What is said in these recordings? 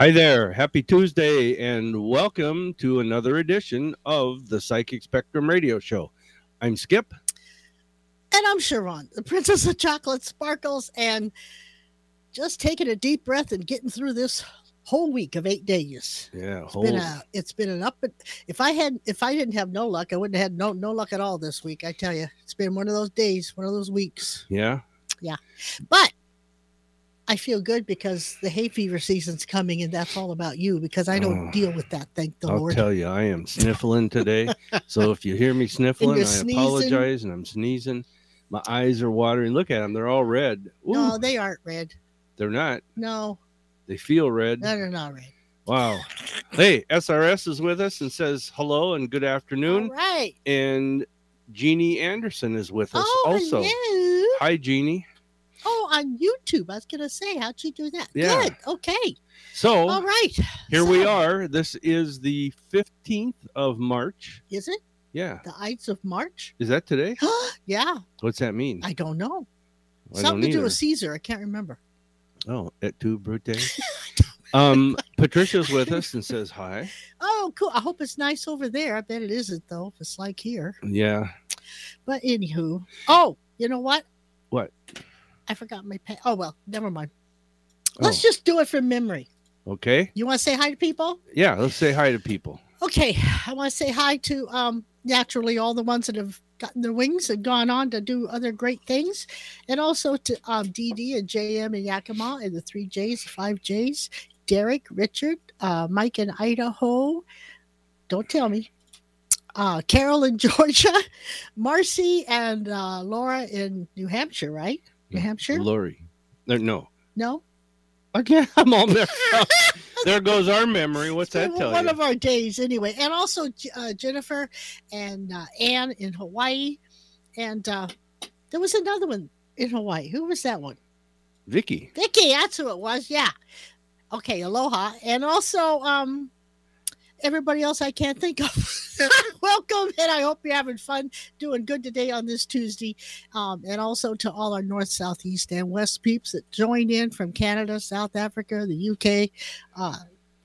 Hi there. Happy Tuesday and welcome to another edition of the Psychic Spectrum Radio Show. I'm Skip. And I'm Sharon, the Princess of Chocolate Sparkles, and just taking a deep breath and getting through this whole week of eight days. Yeah, It's whole, been a it's been an up and if I had if I didn't have no luck, I wouldn't have had no no luck at all this week. I tell you. It's been one of those days, one of those weeks. Yeah, yeah. But I feel good because the hay fever season's coming and that's all about you because I don't Oh, deal with that, thank the Lord. I'll tell you, I am sniffling today. so if you hear me sniffling, I sneezing. apologize and I'm sneezing. My eyes are watering. Look at them; they're all red. Ooh, no, they aren't red. they're not. No, They feel red. no, they're not red. Wow. Hey, SRS is with us and says hello and good afternoon. All right. And Jeannie Anderson is with us Oh, also. hello. Hi, Jeannie. Oh, on YouTube. I was gonna say, how'd you do that? Yeah. Good. Okay. So All right. here we are. This is the 15th of March. Is it Yeah. the Ides of March? Is that today? yeah. What's that mean? I don't know. I Something don't to do with Caesar. I can't remember. Oh, et tu, Brute? um, Patricia's with us and says hi. Oh, cool. I hope it's nice over there. I bet it isn't though. If it's like here. Yeah. But anywho. Oh, you know what? What? I forgot my pen. Oh well, never mind. Oh, Let's just do it from memory. okay. You want to say hi to people? Yeah. Let's say hi to people. Okay, I want to say hi to um naturally all the ones that have gotten their wings and gone on to do other great things, and also to um DD and JM and Yakima and the three J's, five J's, Derek, Richard, uh, Mike in Idaho. Don't tell me. Uh, Carol in Georgia, Marcy and uh, Laura in New Hampshire, right? New Hampshire? Lori. No. No, Again, I'm all messed up. there goes our memory. What's that tell one you? of our days anyway and also uh, jennifer and uh, anne in hawaii and uh, there was another one in hawaii who was that one Vicky. vicky that's who it was yeah okay aloha and also um everybody else i can't think of. Welcome and i hope you're having fun doing good today on this tuesday. Um, and also to all our north south east and west peeps that joined in from canada south africa the uk uh,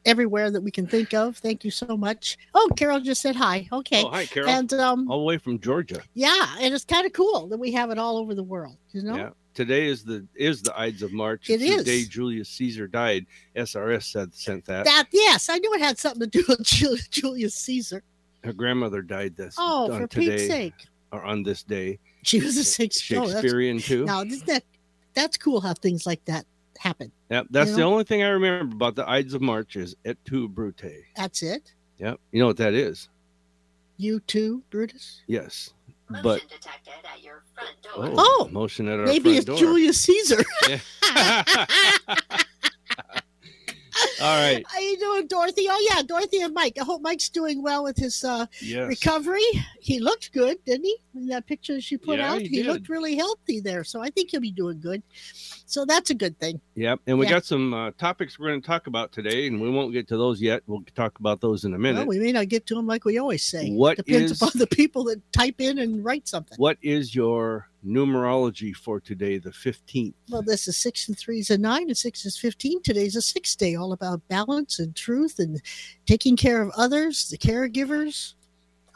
everywhere that we can think of. Thank you so much. Oh carol just said hi. Okay. Oh, hi, Carol. and um, all the way from Georgia. yeah and it's kind of cool that we have it all over the world you know? Yeah. Today is the is the Ides of March. It It's the day Julius Caesar died. SRS said sent that. that yes i knew it had something to do with julius caesar Her grandmother died this oh on for today pete's sake or on this day. she was a six oh, Shakespearean too. Now, isn't that that's cool how things like that happen? Yep, that's you the only thing I remember about the Ides of March is et tu, Brute. That's it. Yep, you know what that is? You too, Brutus. Yes, Motion but detected at your front door. oh, Oh, motion at our Maybe front it's door. Julius Caesar. All right. How you doing, Dorothy? Oh yeah, Dorothy and Mike. I hope Mike's doing well with his uh, Yes. recovery. He looked good, didn't he? In that picture she put Yeah, out, he he, looked really healthy there. So I think he'll be doing good. So that's a good thing. Yep. And we Yeah. got some uh, topics we're going to talk about today, and we won't get to those yet. We'll talk about those in a minute. Well, we may not get to them like we always say. What Depends is- upon the people that type in and write something. What is your numerology for today, the 15th? Well, this is six and three is a nine, and six is fifteen. Today's a six day, all about balance and truth and taking care of others, the caregivers,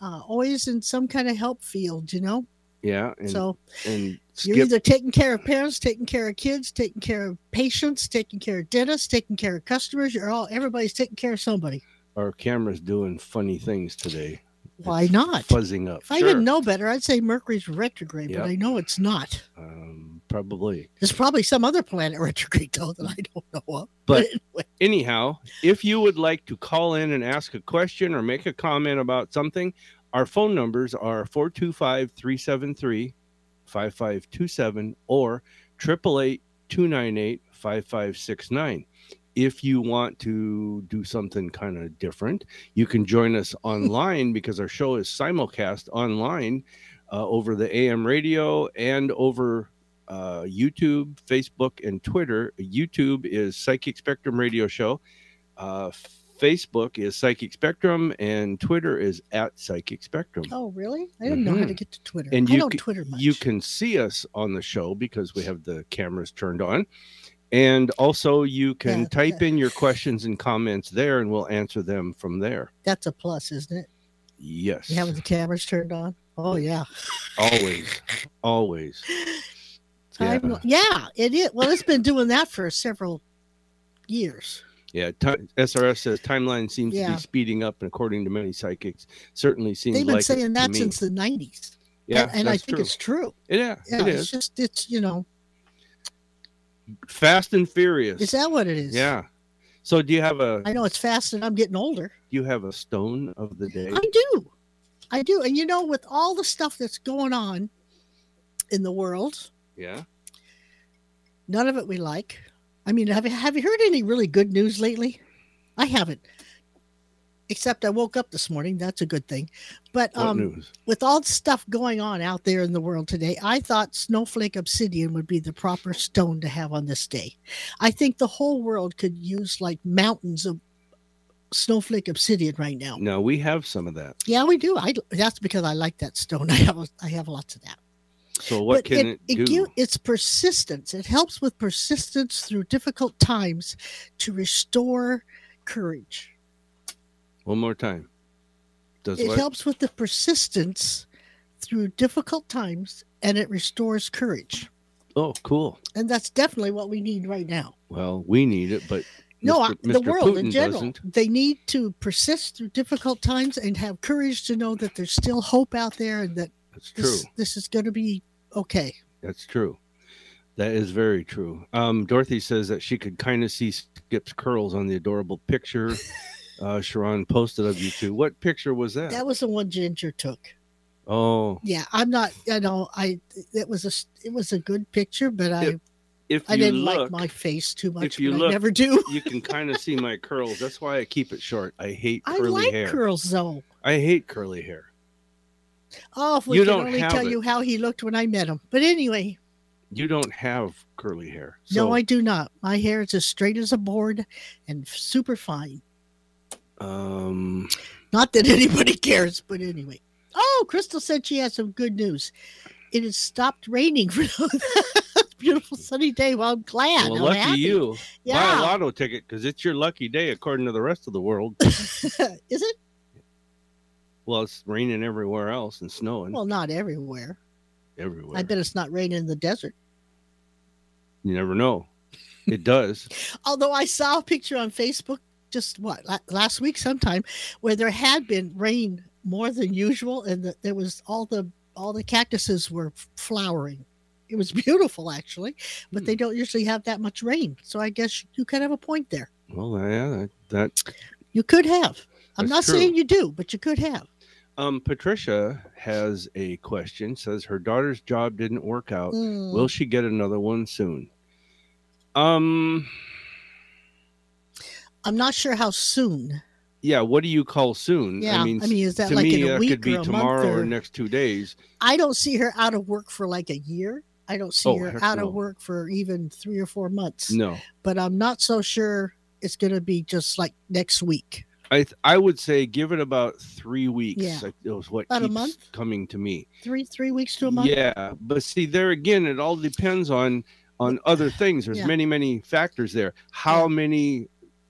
uh, always in some kind of help field, you know. Yeah. And, so and you're either taking care of parents, taking care of kids, taking care of patients, taking care of dentists, taking care of customers. You're all everybody's taking care of somebody. Our camera's doing funny things today. Why It's not? Fuzzing up. If I didn't know better, I'd say Mercury's retrograde, Yep. but I know it's not. Um, probably. There's probably some other planet retrograde though that I don't know of. But- anyway. anyhow, if you would like to call in and ask a question or make a comment about something, our phone numbers are 425 373 5527 or 888 298 5569. If you want to do something kind of different, you can join us online because our show is simulcast online uh, over the AM radio and over uh, YouTube, Facebook, and Twitter. YouTube is Psychic Spectrum Radio Show. Uh, Facebook is Psychic Spectrum, and Twitter is at Psychic Spectrum. Oh, really? I didn't know how Mhm. to get to Twitter. And I you don't Twitter much. You can see us on the show because we have the cameras turned on. And also, you can Yeah, type in your questions and comments there, and we'll answer them from there. That's a plus, isn't it? Yes, You having the cameras turned on? Oh yeah. always, always. Time, yeah. it is. Well, it's been doing that for several years. Yeah, ti SRS says timeline seems to be speeding up, and according to many psychics, certainly seems They've been like saying that since the '90s. yeah, and, and I think true. it's true. yeah, Yeah, it it's is just it's you know, Fast and Furious. is that what it is? Yeah. So do you have a I know it's fast, and I'm getting older. do you have a stone of the day? I do, I do, and you know, with all the stuff that's going on in the world, Yeah. none of it we like. I mean, have you have you heard any really good news lately? I haven't. Except I woke up this morning. That's a good thing. But What um, news? with all the stuff going on out there in the world today, I thought snowflake obsidian would be the proper stone to have on this day. I think the whole world could use like mountains of snowflake obsidian right now. No, we have some of that. Yeah, we do. I that's because I like that stone. I have I have lots of that. So what can it, do? give- it's persistence. It helps with persistence through difficult times to restore courage. One more time. Does It what? helps with the persistence through difficult times and it restores courage. Oh, cool. And that's definitely what we need right now. Well, we need it, but No, Mr. The Mr. world in general. doesn't. They need to persist through difficult times and have courage to know that there's still hope out there and that That's true. this, this is going to be okay. That's true. That is very true. Um, Dorothy says that she could kind of see Skip's curls on the adorable picture uh, Sharon posted of you two. What picture was that? That was the one Ginger took. oh, Yeah, I'm not. You know, I it was a it was a good picture, but I If if I didn't look, like my face too much. If you look- I never do. you can kind of see my curls. That's why I keep it short. I hate curly I like hair. curls though. I hate curly hair. Oh, if we You could don't only tell it. you how he looked when I met him. But anyway, You don't have curly hair. no, I do not. My hair is as straight as a board and super fine. um, Not that anybody cares, but anyway. Oh, Crystal said she has some good news. It has stopped raining for a beautiful sunny day. Well, I'm glad. well, I'm lucky happy. you. Buy a Yeah. lotto ticket because it's your lucky day, according to the rest of the world. Is it? Well, it's raining everywhere else and snowing Well, not everywhere. everywhere. I bet it's not raining in the desert. You never know. It does. Although I saw a picture on Facebook just what la- last week sometime where there had been rain more than usual and that there was all the all the cactuses were flowering. It was beautiful actually, but Hmm. they don't usually have that much rain. So I guess you could have a point there. Well, yeah, that, that You could have. I'm not true. saying you do, but you could have. Um Patricia has a question. Says her daughter's job didn't work out. Mm. Will she get another one soon? Um I'm not sure how soon. yeah, what do you call soon? Yeah, I mean, is that to like me in a that week could be or tomorrow or Or, next 2 days. I don't see her out of work for like a year. I don't see Oh, her out no. of work for even three or four months. No. but I'm not so sure it's going to be just like next week. I th- I would say give it about 3 weeks. Yeah. Like, It was what About a month? coming to me. Three three weeks to a month. Yeah, but see there again, it all depends on on other things. There's Yeah. many many factors there. How many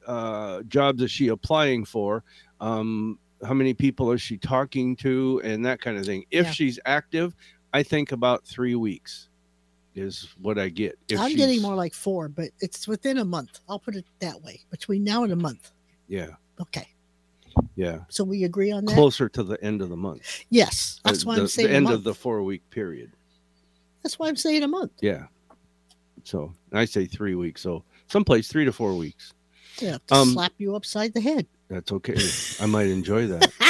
uh, jobs is she applying for? Um, how many people is she talking to, and that kind of thing. If Yeah. she's active, I think about three weeks is what I get. If I'm getting more like four, but it's within a month. I'll put it that way. Between now and a month. Yeah, Okay. yeah, So we agree on that? closer to the end of the month. Yes. Uh, That's why the, I'm saying the end month. of the four week period. That's why I'm saying a month. Yeah. So I say three weeks. So someplace three to four weeks. Yeah. Um, slap you upside the head. That's okay. I might enjoy that.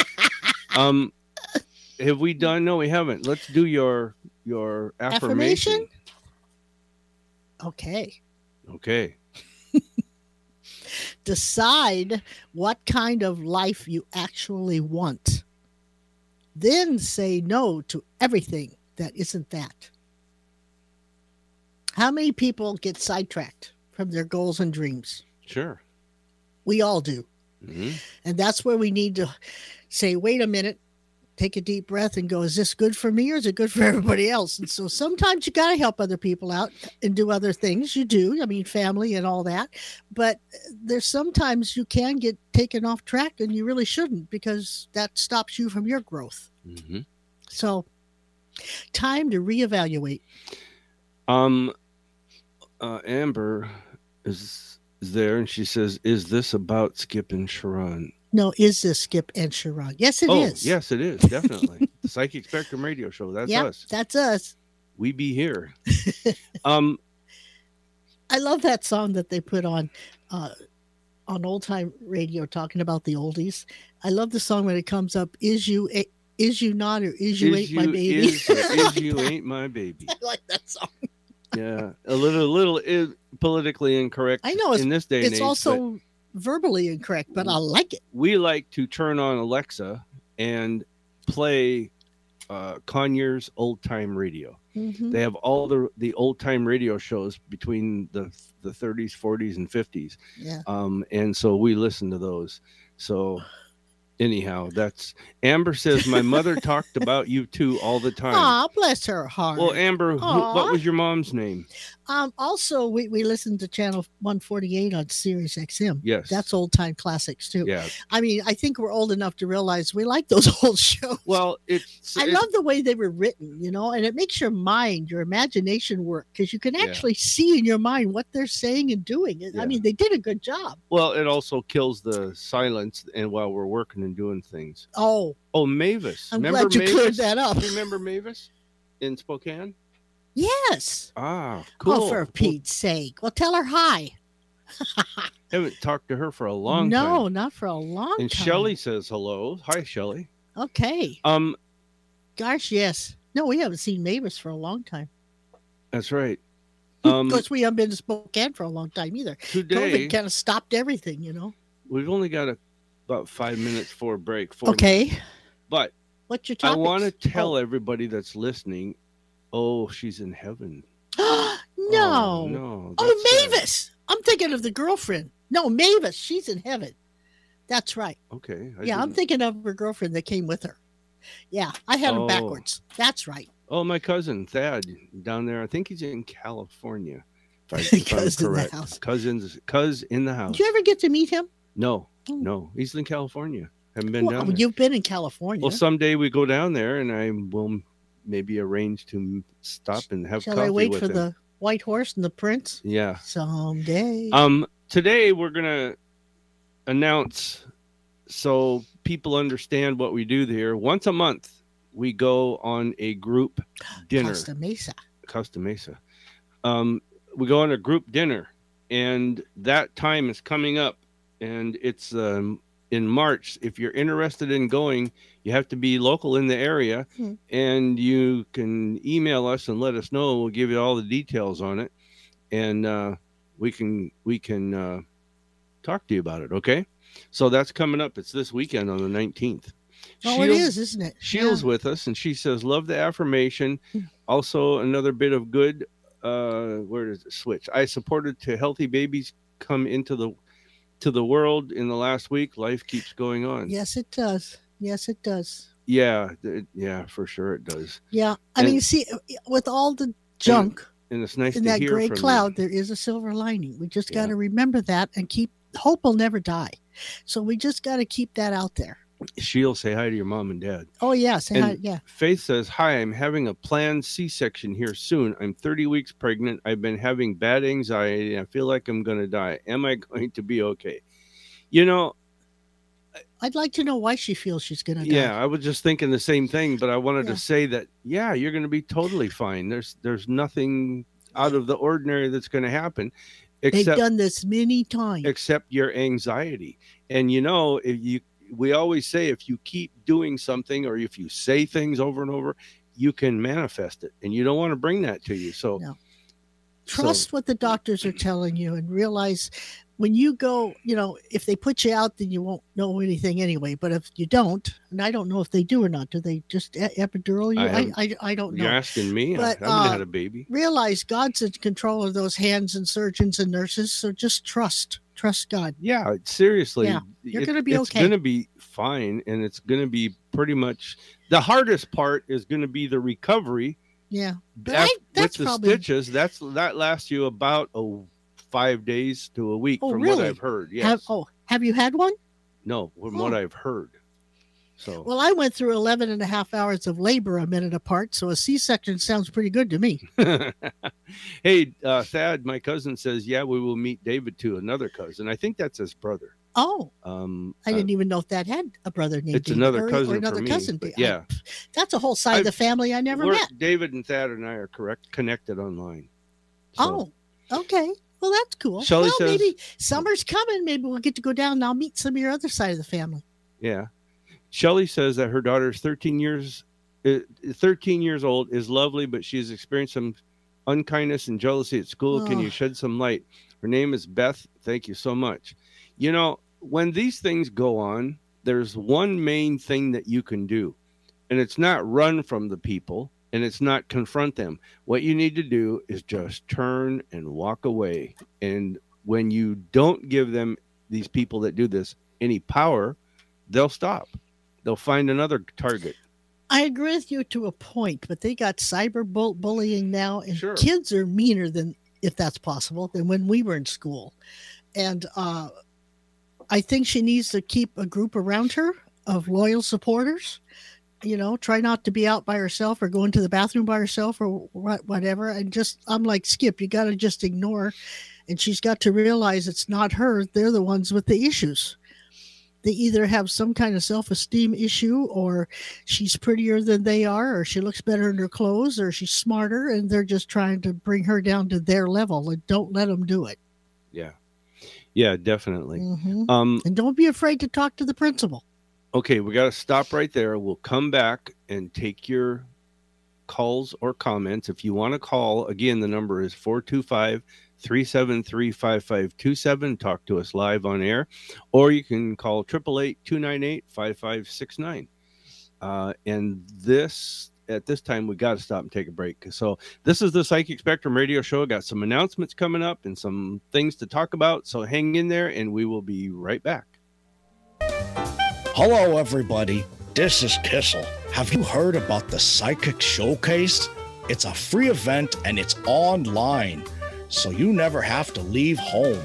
Um, have we done? No, we haven't. Let's do your your affirmation. Affirmation? Okay. Okay. Decide what kind of life you actually want. Then say no to everything that isn't that. How many people get sidetracked from their goals and dreams? Sure. We all do. Mhm. And that's where we need to say, wait a minute, take a deep breath and go, is this good for me or is it good for everybody else? And so sometimes you got to help other people out and do other things. You do, I mean, family and all that. But there's sometimes you can get taken off track and you really shouldn't because that stops you from your growth. Mhm. So, time to reevaluate. Um, uh, Amber is, is there, and she says, "Is this about skipping Sharon?" No, is this Skip and Sharon? Yes, it oh, is. yes, it is definitely the Psychic Spectrum Radio Show. That's Yep, us. That's us. We be here. um, I love that song that they put on uh, on old time radio talking about the oldies. I love the song when it comes up. Is you a- is you not or is you is ain't my baby? Is, is you that. ain't my baby? I like that song. Yeah, a little, little i- politically incorrect. I know, in this day and It's age, but also verbally incorrect, but I like it. we like to turn on Alexa and play uh, Conyers old time radio. Mhm. They have all the the old time radio shows between the the 30s, 40s, and 50s, Yeah. um, and so we listen to those. So anyhow, that's Amber says my mother talked about you too all the time. Aw, bless her heart. Well, Amber, who, what was your mom's name? um, also, we, we listened to channel 148 on Sirius XM. Yes, That's old time classics too. yeah. I mean, I think we're old enough to realize we like those old shows. Well, it's I it's- love the way they were written, you know, and it makes your mind, your imagination work because you can Yeah. actually see in your mind what they're saying and doing. Yeah. I mean, they did a good job. well, it also kills the silence and while we're working and doing things. Oh, Oh, Mavis. I'm Remember glad you Mavis? cleared that up. Remember Mavis in Spokane? yes. Ah, cool. Oh, for Pete's sake. Well, tell her hi. haven't talked to her for a long no, time. No, not for a long And time. And Shelly says hello. Hi, Shelly. Okay. Um, Gosh, yes. No, we haven't seen Mavis for a long time. that's right. of Um, course, we haven't been to Spokane for a long time either. today COVID kind of stopped everything, you know. we've only got a, about five minutes for a break. Okay. minutes. but What's your I want to tell oh. everybody that's listening. Oh, she's in heaven. no. Oh, no. Oh. Mavis. I'm thinking of the girlfriend. No, Mavis. She's in heaven. That's right. Okay. I yeah, I'm thinking of her girlfriend that came with her. Yeah, I had Oh. them backwards. That's right. Oh, my cousin Thad down there. I think he's in California. If, I, if I'm Cousin in the house. Cousins, cuz in the house. Did you ever get to meet him? No, Oh. No, he's in California. Haven't been Well, down there. you've been in California. Well, someday we go down there, and I will maybe arrange to stop and have Shall coffee I wait for him. the white horse and the prince? Yeah. Someday. Um. Today we're gonna announce so people understand what we do here. Once a month, we go on a group dinner. Costa Mesa. Costa Mesa. Um, we go on a group dinner, and that time is coming up, and it's um, in March. If you're interested in going, you have to be local in the area, Hmm. and you can email us and let us know. We'll give you all the details on it, and uh, we can we can uh, talk to you about it. Okay, so that's coming up. It's this weekend on the 19th. Oh, it Shield- is, isn't it? Sheila's Yeah. with us, and she says, "Love the affirmation." Hmm. Also, another bit of good. Uh, where does it switch? I supported to healthy babies come into the to the world in the last week. Life keeps going on. Yes, it does. Yes, it does. yeah, it- yeah, for sure it does. Yeah. I And- mean, see, with all the junk And it's nice in that gray from you. cloud, there is a silver lining. We just got to remember that and keep hope will never die. So we just got to keep that out there. She'll say hi to your mom and dad. Oh, yeah. Say And- hi. Yeah. Faith says, Hi, I'm having a planned C section here soon. I'm 30 weeks pregnant. I've been having bad anxiety. I feel like I'm going to die. Am I going to be okay? You know, I'd like to know why she feels she's going to die. yeah, I was just thinking the same thing, but I wanted Yeah. to say that, yeah, you're going to be totally fine. There's there's nothing out of the ordinary that's going to happen They've done this many times. except your anxiety. And you know, if you we always say if you keep doing something or if you say things over and over, you can manifest it. And you don't want to bring that to you. So No. Trust what the doctors are telling you and realize when you go, you know, if they put you out, then you won't know anything anyway. But if you don't, and I don't know if they do or not, do they just epidural you? I I, I, I don't know. you're asking me. But, I haven't uh, had a baby. realize God's in control of those hands and surgeons and nurses. So just trust, trust God. Yeah, seriously. Yeah, you're it- gonna be it's okay. It's gonna be fine, and it's gonna be pretty much the hardest part is gonna be the recovery. Yeah. But I- that's with the probably- stitches. That's that lasts you about a five days to a week, Oh, from what? I've heard. Yes. Have, oh, have you had one? no, from what Oh. I've heard. So Well, I went through 11 and a half hours of labor a minute apart, so a C-section sounds pretty good to me. hey, uh, Thad, my cousin says, yeah, we will meet David too, another cousin. I think that's his brother. Oh, Um, I uh, didn't even know if that had a brother named it's David another or, cousin or another for me, cousin. but I- yeah. that's a whole side of I've- the family I never met. David and Thad and I are correct connected online. So, Oh, okay. Well, that's cool. Shelley well, says- maybe summer's coming. Maybe we'll get to go down and I'll meet some of your other side of the family. yeah. Shelly says that her daughter is 13 years, uh, 13 years old, is lovely, but she has experienced some unkindness and jealousy at school. Can you shed some light? Her name is Beth. Thank you so much. You know, when these things go on, there's one main thing that you can do, and it's not run from the people and it's not confront them. What you need to do is just turn and walk away. And when you don't give them, these people that do this, any power, they'll stop. They'll find another target. I agree with you to a point, but they got cyber bull- bullying now, and Sure. kids are meaner than, if that's possible, than when we were in school. And uh, I think she needs to keep a group around her of loyal supporters. You know, try not to be out by herself or go into the bathroom by herself or wha- whatever. And just, I'm like, Skip, you got to just ignore. And she's got to realize it's not her. They're the ones with the issues. They either have some kind of self esteem issue or she's prettier than they are, or she looks better in her clothes, or she's smarter, and they're just trying to bring her down to their level. And don't let them do it. Yeah. Yeah, definitely. Mhm. Um, And don't be afraid to talk to the principal. okay, we got to stop right there. We'll come back and take your calls or comments. If you want to call, again, the number is 425 373 5527. Talk to us live on air, or you can call 888 298 5569. Uh, And this, at this time, we got to stop and take a break. So, this is the Psychic Spectrum radio show. Got some announcements coming up and some things to talk about. So, hang in there, and we will be right back. Hello, everybody. This is Kissel. Have you heard about the Psychic Showcase? It's a free event and it's online, so you never have to leave home.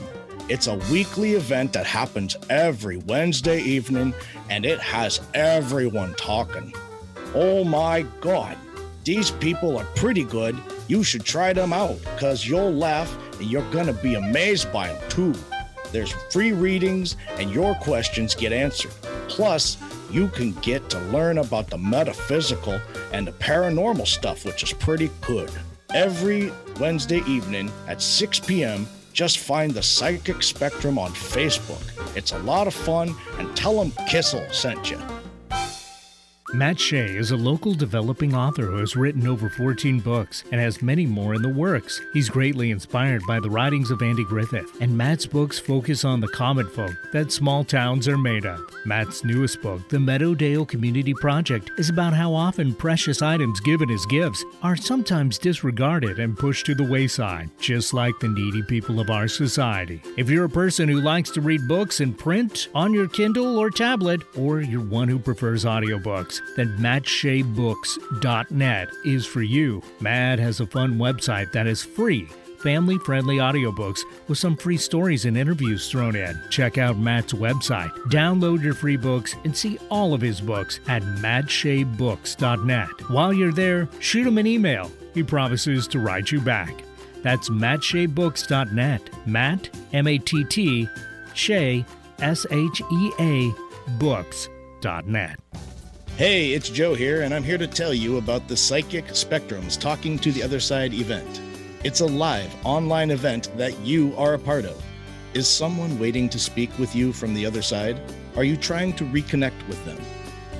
It's a weekly event that happens every Wednesday evening and it has everyone talking. Oh my god, these people are pretty good. You should try them out because you'll laugh and you're gonna be amazed by them too. There's free readings and your questions get answered. Plus, you can get to learn about the metaphysical and the paranormal stuff, which is pretty good. Every Wednesday evening at 6 p.m., just find the Psychic Spectrum on Facebook. It's a lot of fun, and tell them Kissel sent you. Matt Shea is a local developing author who has written over 14 books and has many more in the works. He's greatly inspired by the writings of Andy Griffith, and Matt's books focus on the common folk that small towns are made of. Matt's newest book, The Meadowdale Community Project, is about how often precious items given as gifts are sometimes disregarded and pushed to the wayside, just like the needy people of our society. If you're a person who likes to read books in print, on your Kindle or tablet, or you're one who prefers audiobooks, then MattSheaBooks.net is for you. Matt has a fun website that is free. Family friendly audiobooks with some free stories and interviews thrown in. Check out Matt's website, download your free books, and see all of his books at MattSheaBooks.net. While you're there, shoot him an email. He promises to write you back. That's MattSheaBooks.net. Matt, M A T T, Shea, S H E A, Books.net. Hey, it's Joe here, and I'm here to tell you about the Psychic Spectrums Talking to the Other Side event. It's a live online event that you are a part of. Is someone waiting to speak with you from the other side? Are you trying to reconnect with them?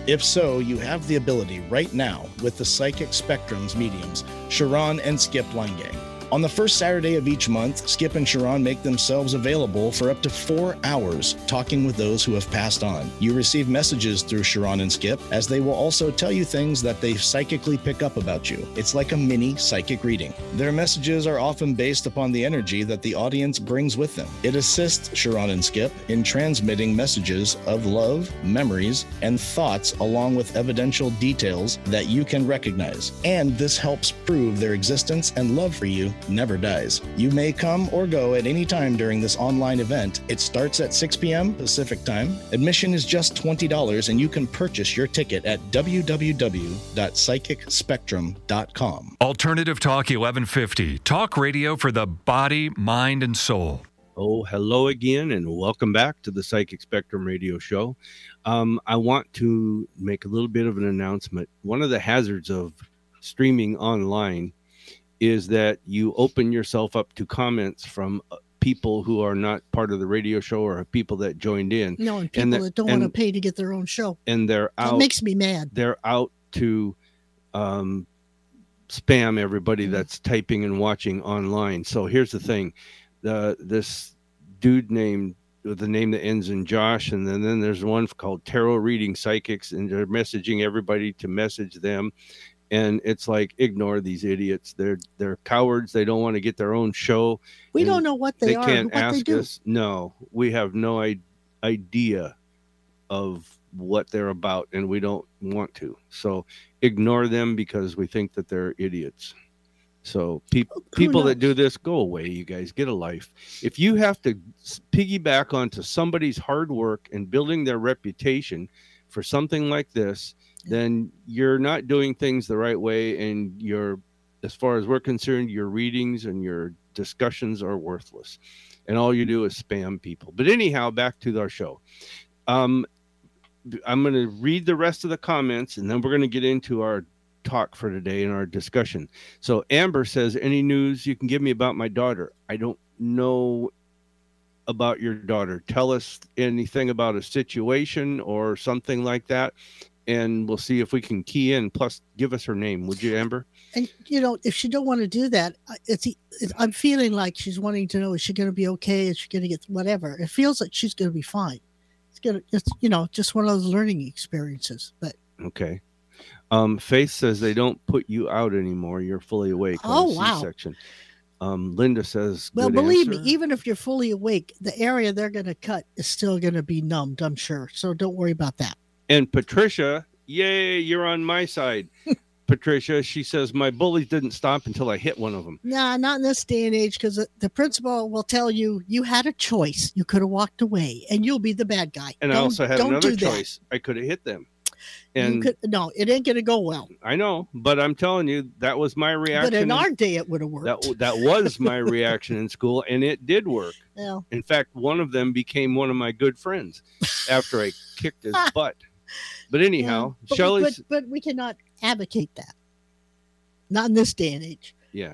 If so, you have the ability right now with the Psychic Spectrums mediums, Sharon and Skip Langang. On the first Saturday of each month, Skip and Sharon make themselves available for up to four hours talking with those who have passed on. You receive messages through Sharon and Skip, as they will also tell you things that they psychically pick up about you. It's like a mini psychic reading. Their messages are often based upon the energy that the audience brings with them. It assists Sharon and Skip in transmitting messages of love, memories, and thoughts along with evidential details that you can recognize. And this helps prove their existence and love for you never dies. You may come or go at any time during this online event. It starts at 6 p.m. Pacific time. Admission is just $20 and you can purchase your ticket at www.psychicspectrum.com. Alternative Talk 1150. Talk radio for the body, mind, and soul. Oh, hello again, and welcome back to the Psychic Spectrum Radio Show. Um, I want to make a little bit of an announcement. One of the hazards of streaming online is that you open yourself up to comments from uh, people who are not part of the radio show or people that joined in, No, and people And the- that don't want to pay to get their own show. and they're That out. makes me mad. they're out to um, spam everybody Mhm. that's typing and watching online. So here's the thing: the this dude named with the name that ends in Josh, and then, then there's one called Tarot Reading Psychics, and they're messaging everybody to message them. And it's like ignore these idiots. They're they're cowards. They don't want to get their own show. We don't know what they, They, are, can't what they ask do. us. No, we have no I- idea of what they're about, and we don't want to. So ignore them because we think that they're idiots. So peop Who people that do this, go away, you guys. Get a life. If you have to piggyback onto somebody's hard work and building their reputation for something like this, then you're not doing things the right way, and you're, as far as we're concerned, your readings and your discussions are worthless, and all you do is spam people. But anyhow, back to our show. Um, I'm going to read the rest of the comments, and then we're going to get into our talk for today and our discussion. So Amber says, "Any news you can give me about my daughter? I don't know about your daughter. Tell us anything about a situation or something like that, and we'll see if we can key in. Plus, give us her name, would you, Amber? And you know, if she don't want to do that, it's, it's I'm feeling like she's wanting to know is she going to be okay? Is she going to get whatever? It feels like she's going to be fine. It's gonna, it's you know, just one of those learning experiences. But Okay. Um, Faith says they don't put you out anymore. You're fully awake. Oh, wow. C-section. Um, Linda says, well, believe me, even if you're fully awake, the area they're going to cut is still going to be numbed. I'm sure. So don't worry about that. And Patricia, yay, you're on my side. Patricia, she says, my bullies didn't stop until I hit one of them. Nah, not in this day and age, because the, the principal will tell you you had a choice. You could have walked away, and you'll be the bad guy. And I Don't- also had another do that. choice. I could have hit them. And could no, it ain't going to go well. I know, but I'm telling you, that was my reaction. But in in- our day, it would have worked. that, that was my reaction in school, and it did work. yeah. In fact, one of them became one of my good friends after I kicked his butt. But anyhow, Yeah, but, we, Shelley's, but, but we cannot advocate that. Not in this day and age. yeah.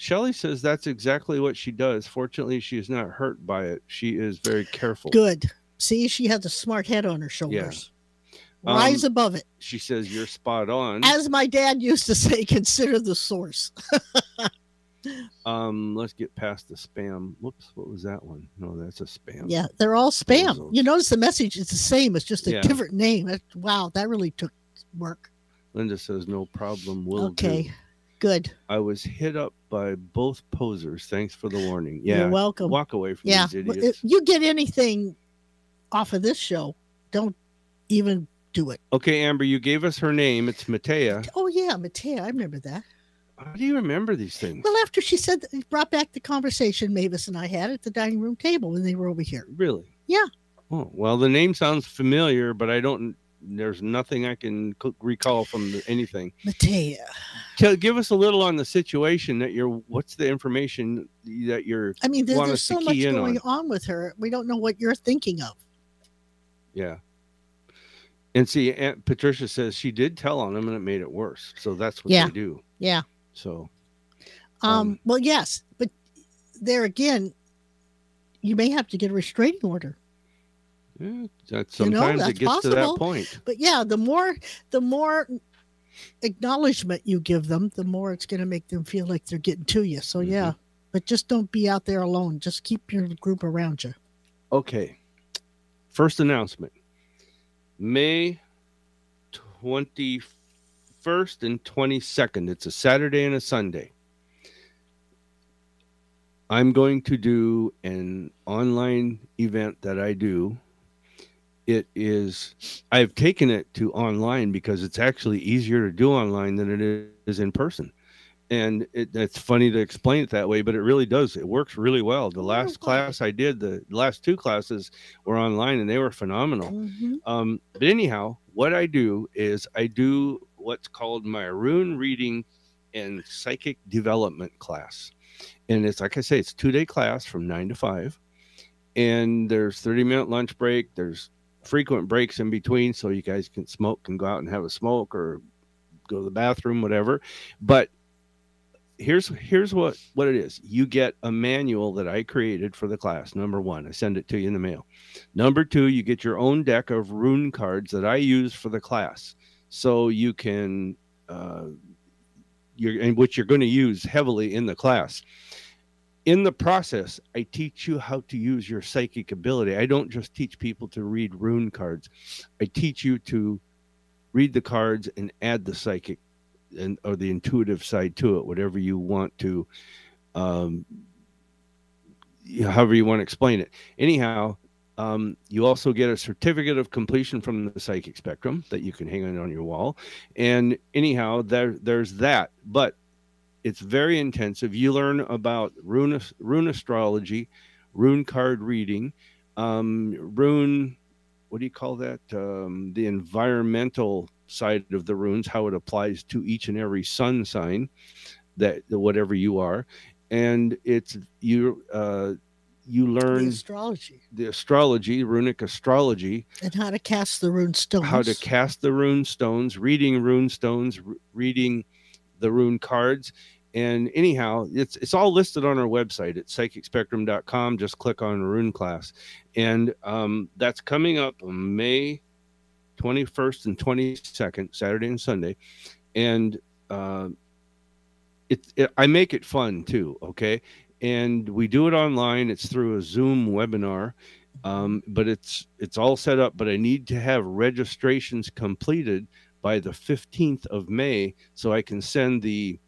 Shelley says that's exactly what she does. Fortunately, she is not hurt by it. She is very careful. Good. See, she has a smart head on her shoulders. Um, Rise above it. She says you're spot on. As my dad used to say, consider the source. Um, let's get past the spam. Whoops, what was that one? No, that's a spam. Yeah, they're all spam. You notice the message is the same. It's just a Yeah. different name. Wow, that really took work. Linda says no problem. Will okay, do. good. I was hit up by both posers. Thanks for the warning. Yeah. You're welcome. Walk away from yeah, these idiots. if you get anything off of this show, don't even do it. Okay, Amber, you gave us her name. It's Matea. Oh yeah, Matea, I remember that. How do you remember these things? Well, after she said that, brought back the conversation Mavis and I had at the dining room table when they were over here. Really? Yeah. Oh, well, the name sounds familiar, but I don't. There's nothing I can recall from the, anything. Matea. Tell, give us a little on the situation that you're. What's the information that you're? I mean, there- there's so much going on. with her. We don't know what you're thinking of. Yeah. And see, Aunt Patricia says she did tell on him, and it made it worse. So that's what Yeah. they do. Yeah. So Um, Um, well, yes, but there again, you may have to get a restraining order. yeah, that You know, sometimes that's it gets to that point. But yeah, the more the more acknowledgement you give them, the more it's going to make them feel like they're getting to you. So, yeah, but just don't be out there alone. Just keep your group around you. Okay. First announcement May 21st and 22nd. It's a Saturday and a Sunday. I'm going to do an online event that I do. It is, I've taken it to online because it's actually easier to do online than it is in person. And it, it's funny to explain it that way, but it really does. It works really well. The last class I did, the last two classes were online and they were phenomenal. Mhm. Um, but anyhow, what I do is I do what's called my rune reading and psychic development class. And it's like I say, it's two day class from nine to five. And there's 30 minute lunch break. There's frequent breaks in between so you guys can smoke and go out and have a smoke or go to the bathroom, whatever. But here's here's what what it is you get a manual that i created for the class number one i send it to you in the mail number two you get your own deck of rune cards that i use for the class so you can uh you're and which you're going to use heavily in the class. In the process i teach you how to use your psychic ability. I don't just teach people to read rune cards. I teach you to read the cards and add the psychic and or the intuitive side to it, whatever you want to, um, however you want to explain it. Anyhow, um, you also get a certificate of completion from the psychic spectrum that you can hang on your wall. And anyhow, there there's that, but it's very intensive. You learn about rune rune astrology, rune card reading, um, rune. What do you call that? Um, the environmental side of the runes, how it applies to each and every sun sign that whatever you are, and it's you. Uh, you The learn astrology the astrology, runic astrology, and how to cast the rune stones. how to cast the rune stones, reading rune stones, reading the rune cards. And anyhow, it's it's all listed on our website at psychicspectrum.com. Just click on rune class. And um, that's coming up May 21st and 22nd, Saturday and Sunday. And uh, it, it I make it fun too, okay? And we do it online. It's through a Zoom webinar um, but it's it's all set up but i need to have registrations completed by the 15th of may so i can send the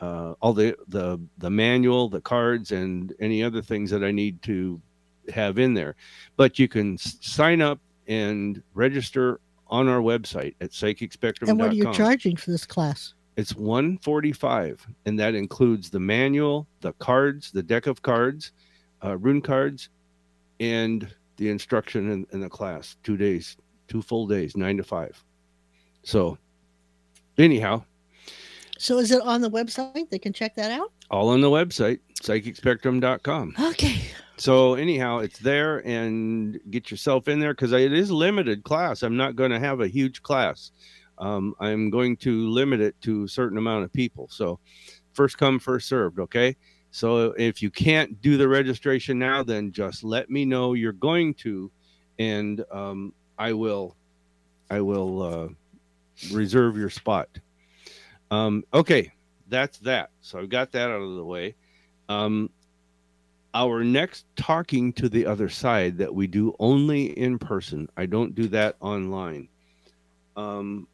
uh, all the the the manual the cards and any other things that i need to have in there but you can s- sign up and register on our website at psychicspectrum.com and what are you charging for this class? It's 145 and that includes the manual the cards the deck of cards uh, rune cards and the instruction in, in the class two days two full days nine to five so anyhow So is it on the website? They can check that out. all on the website psychicspectrum.com Okay. so anyhow it's there and get yourself in there because it is limited class i'm not going to have a huge class um, i'm going to limit it to a certain amount of people. So first come first served okay? So if you can't do the registration now then just let me know you're going to and um, i will i will uh, reserve your spot. Um, okay that's that. So i've got that out of the way. Um, our next talking to the other side that we do only in person i don't do that online. Um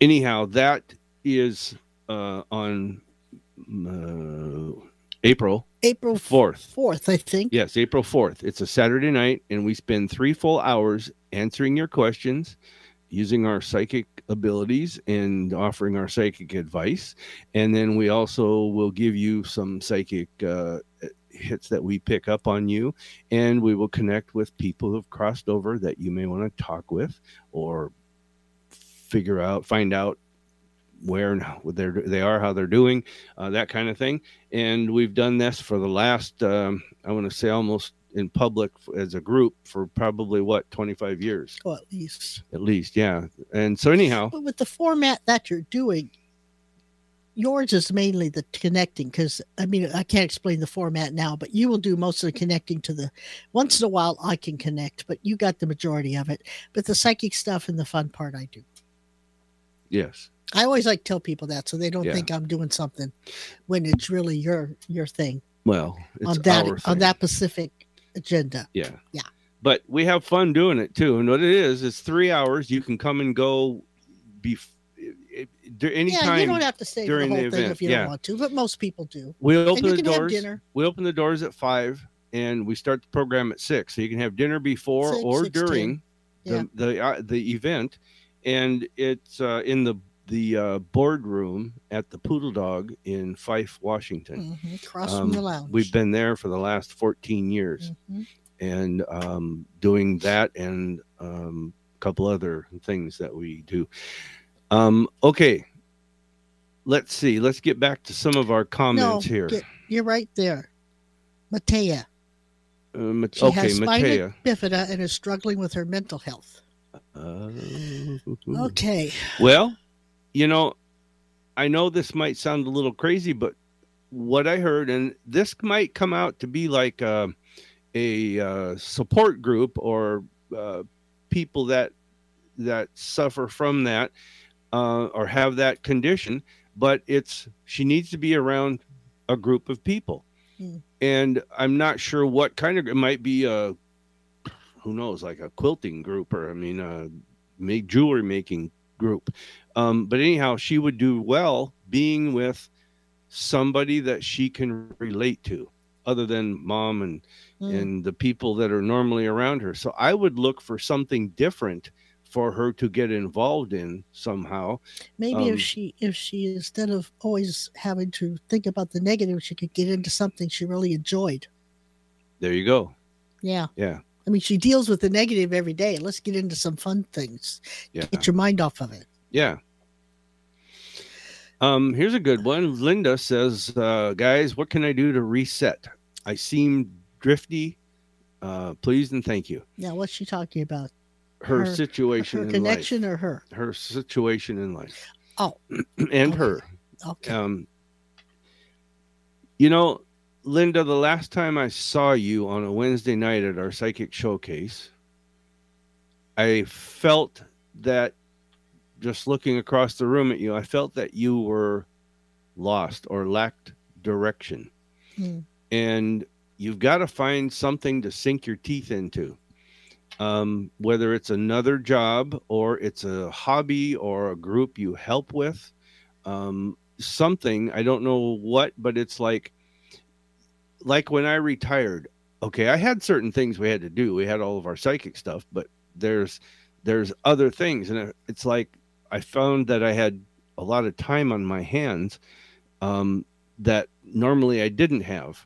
anyhow that is uh on uh, april April 4th 4th, I think. yes april 4th it's a saturday night and we spend three full hours answering your questions using our psychic abilities and offering our psychic advice. And then we also will give you some psychic uh, hits that we pick up on you and we will connect with people who've crossed over that you may want to talk with or figure out find out where and how they're, they are how they're doing uh, that kind of thing and we've done this for the last um, i want to say almost in public as a group for probably what 25 years Oh, at least. at least yeah and so anyhow But with the format that you're doing, yours is mainly the connecting because I mean I can't explain the format now, but you will do most of the connecting to the once in a while I can connect, but you got the majority of it. But the psychic stuff and the fun part I do. Yes. I always like to tell people that so they don't Yeah. think I'm doing something when it's really your your thing Well, it's on that on that Pacific agenda. Yeah. Yeah. But we have fun doing it too. And what it is, it's three hours. You can come and go be anytime. yeah, you don't have to stay the during the whole thing event, if you yeah. don't want to, but most people do. we open the doors. We open the doors at five and we start the program at six. So you can have dinner before Six, or 6:10. during Yeah. the the, uh, the event. And it's uh, in the the uh, boardroom at the Poodle Dog in Fife, Washington. Mhm, Across Um, from the lounge. We've been there for the last 14 years. Mhm. and um, doing that and um, a couple other things that we do. Um, okay, let's see. Let's get back to some of our comments no, here. get- you're right there. Matea. Uh, Ma- She okay, has spina Matea. bifida and is struggling with her mental health. Uh, Okay. Well, you know, I know this might sound a little crazy, but what I heard, and this might come out to be like uh, a uh, support group or uh, people that that suffer from that uh, or have that condition, but it's she needs to be around a group of people, Hmm. and I'm not sure what kind of it might be a who knows like a quilting group or I mean a make jewelry making group. Um, but anyhow, she would do well being with somebody that she can relate to, other than mom and Mm. and the people that are normally around her. So I would look for something different for her to get involved in somehow. Maybe um, if she if she instead of always having to think about the negative, she could get into something she really enjoyed. There you go. Yeah. Yeah. I mean, she deals with the negative every day. Let's get into some fun things. Yeah. Get your mind off of it. Yeah. Um, here's a good one. Linda says, uh, guys, what can I do to reset? I seem drifty. Uh, please and thank you. Now, what's she talking about? Her, Her- situation Her in connection life. or her? Her situation in life. Oh. and Okay. her. Okay. Um, you know, Linda, the last time I saw you on a Wednesday night at our psychic showcase, I felt that just looking across the room at you, I felt that you were lost or lacked direction. Hmm. And you've got to find something to sink your teeth into. Um, whether it's another job or it's a hobby or a group you help with, um, something i don't know what but it's like like when i retired okay i had certain things we had to do. We had all of our psychic stuff but there's there's other things. And it's like i found that i had a lot of time on my hands um, that normally i didn't have.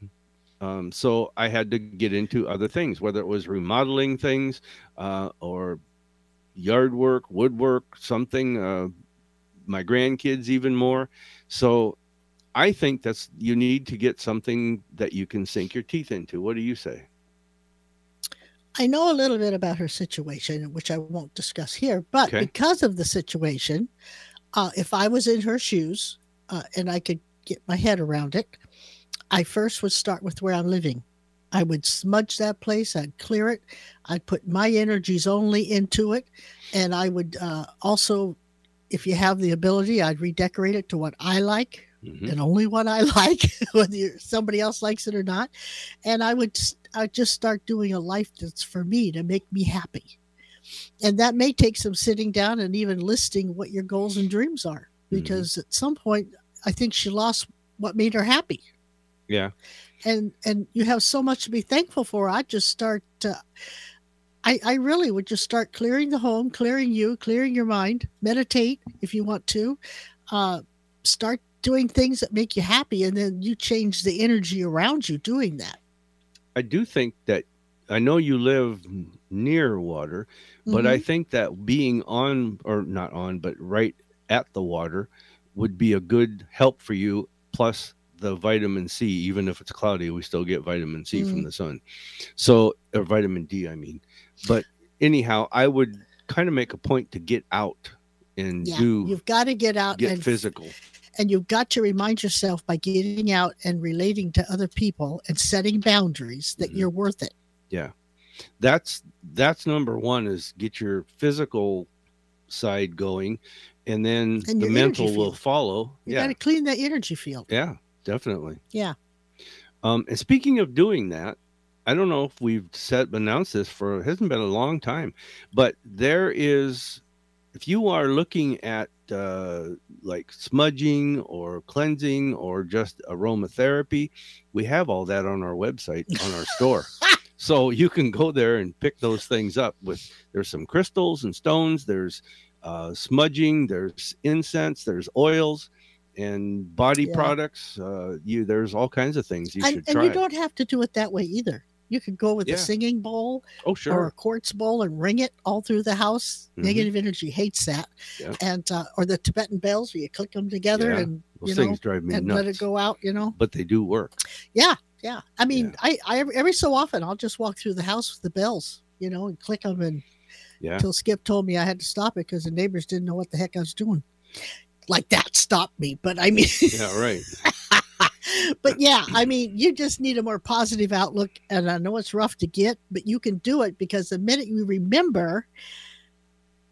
Um, so i had to get into other things whether it was remodeling things uh, or yard work woodwork something uh, my grandkids even more. So I think that's you need to get something that you can sink your teeth into. What do you say? I know a little bit about her situation, which I won't discuss here, but Okay. because of the situation, uh, if I was in her shoes uh, and I could get my head around it, I first would start with where I'm living. I would smudge that place, I'd clear it, I'd put my energies only into it, and I would uh, also, if you have the ability, I'd redecorate it to what I like Mhm. and only what I like, whether somebody else likes it or not. And I would I just start doing a life that's for me to make me happy. And that may take some sitting down and even listing what your goals and dreams are, because at some point I think she lost what made her happy. Yeah. And and you have so much to be thankful for. I just start. Uh, I I really would just start clearing the home, clearing you, clearing your mind. Meditate if you want to. Uh, start doing things that make you happy, and then you change the energy around you doing that. I do think that I know you live near water, but I think that being on or not on, but right at the water would be a good help for you. Plus the vitamin C, even if it's cloudy, we still get vitamin C from Mm. the sun. So or vitamin D, I mean. But anyhow, I would kind of make a point to get out and yeah, do you've got to get out get and physical. And you've got to remind yourself by getting out and relating to other people and setting boundaries that Mhm. you're worth it. Yeah. That's that's number one is get your physical side going and then And the mental will field. follow. You yeah, got to clean that energy field. yeah, definitely. Yeah. Um, and speaking of doing that, I don't know if we've said announced this for it hasn't been a long time, but there is, if you are looking at uh, like smudging or cleansing or just aromatherapy, we have all that on our website on our store. So you can go there and pick those things up. With there's some crystals and stones. There's uh, smudging. There's incense. There's oils and body Yeah. products. Uh, you there's all kinds of things you and, should and try. And you don't have to do it that way either. You could go with Yeah. a singing bowl oh sure. or a quartz bowl and ring it all through the house. Mhm. Negative energy hates that. Yeah. And uh, or the Tibetan bells where you click them together Yeah, and those you know things drive me and nuts. let it go out. You know. But they do work. Yeah. Yeah. I mean, I, I every- so often I'll just walk through the house with the bells, you know, and click them and Yeah. until Skip told me I had to stop it because the neighbors didn't know what the heck I was doing. Like that stopped me. But I mean, Yeah. Right. but yeah, I mean, you just need a more positive outlook. And I know it's rough to get, but you can do it because the minute you remember,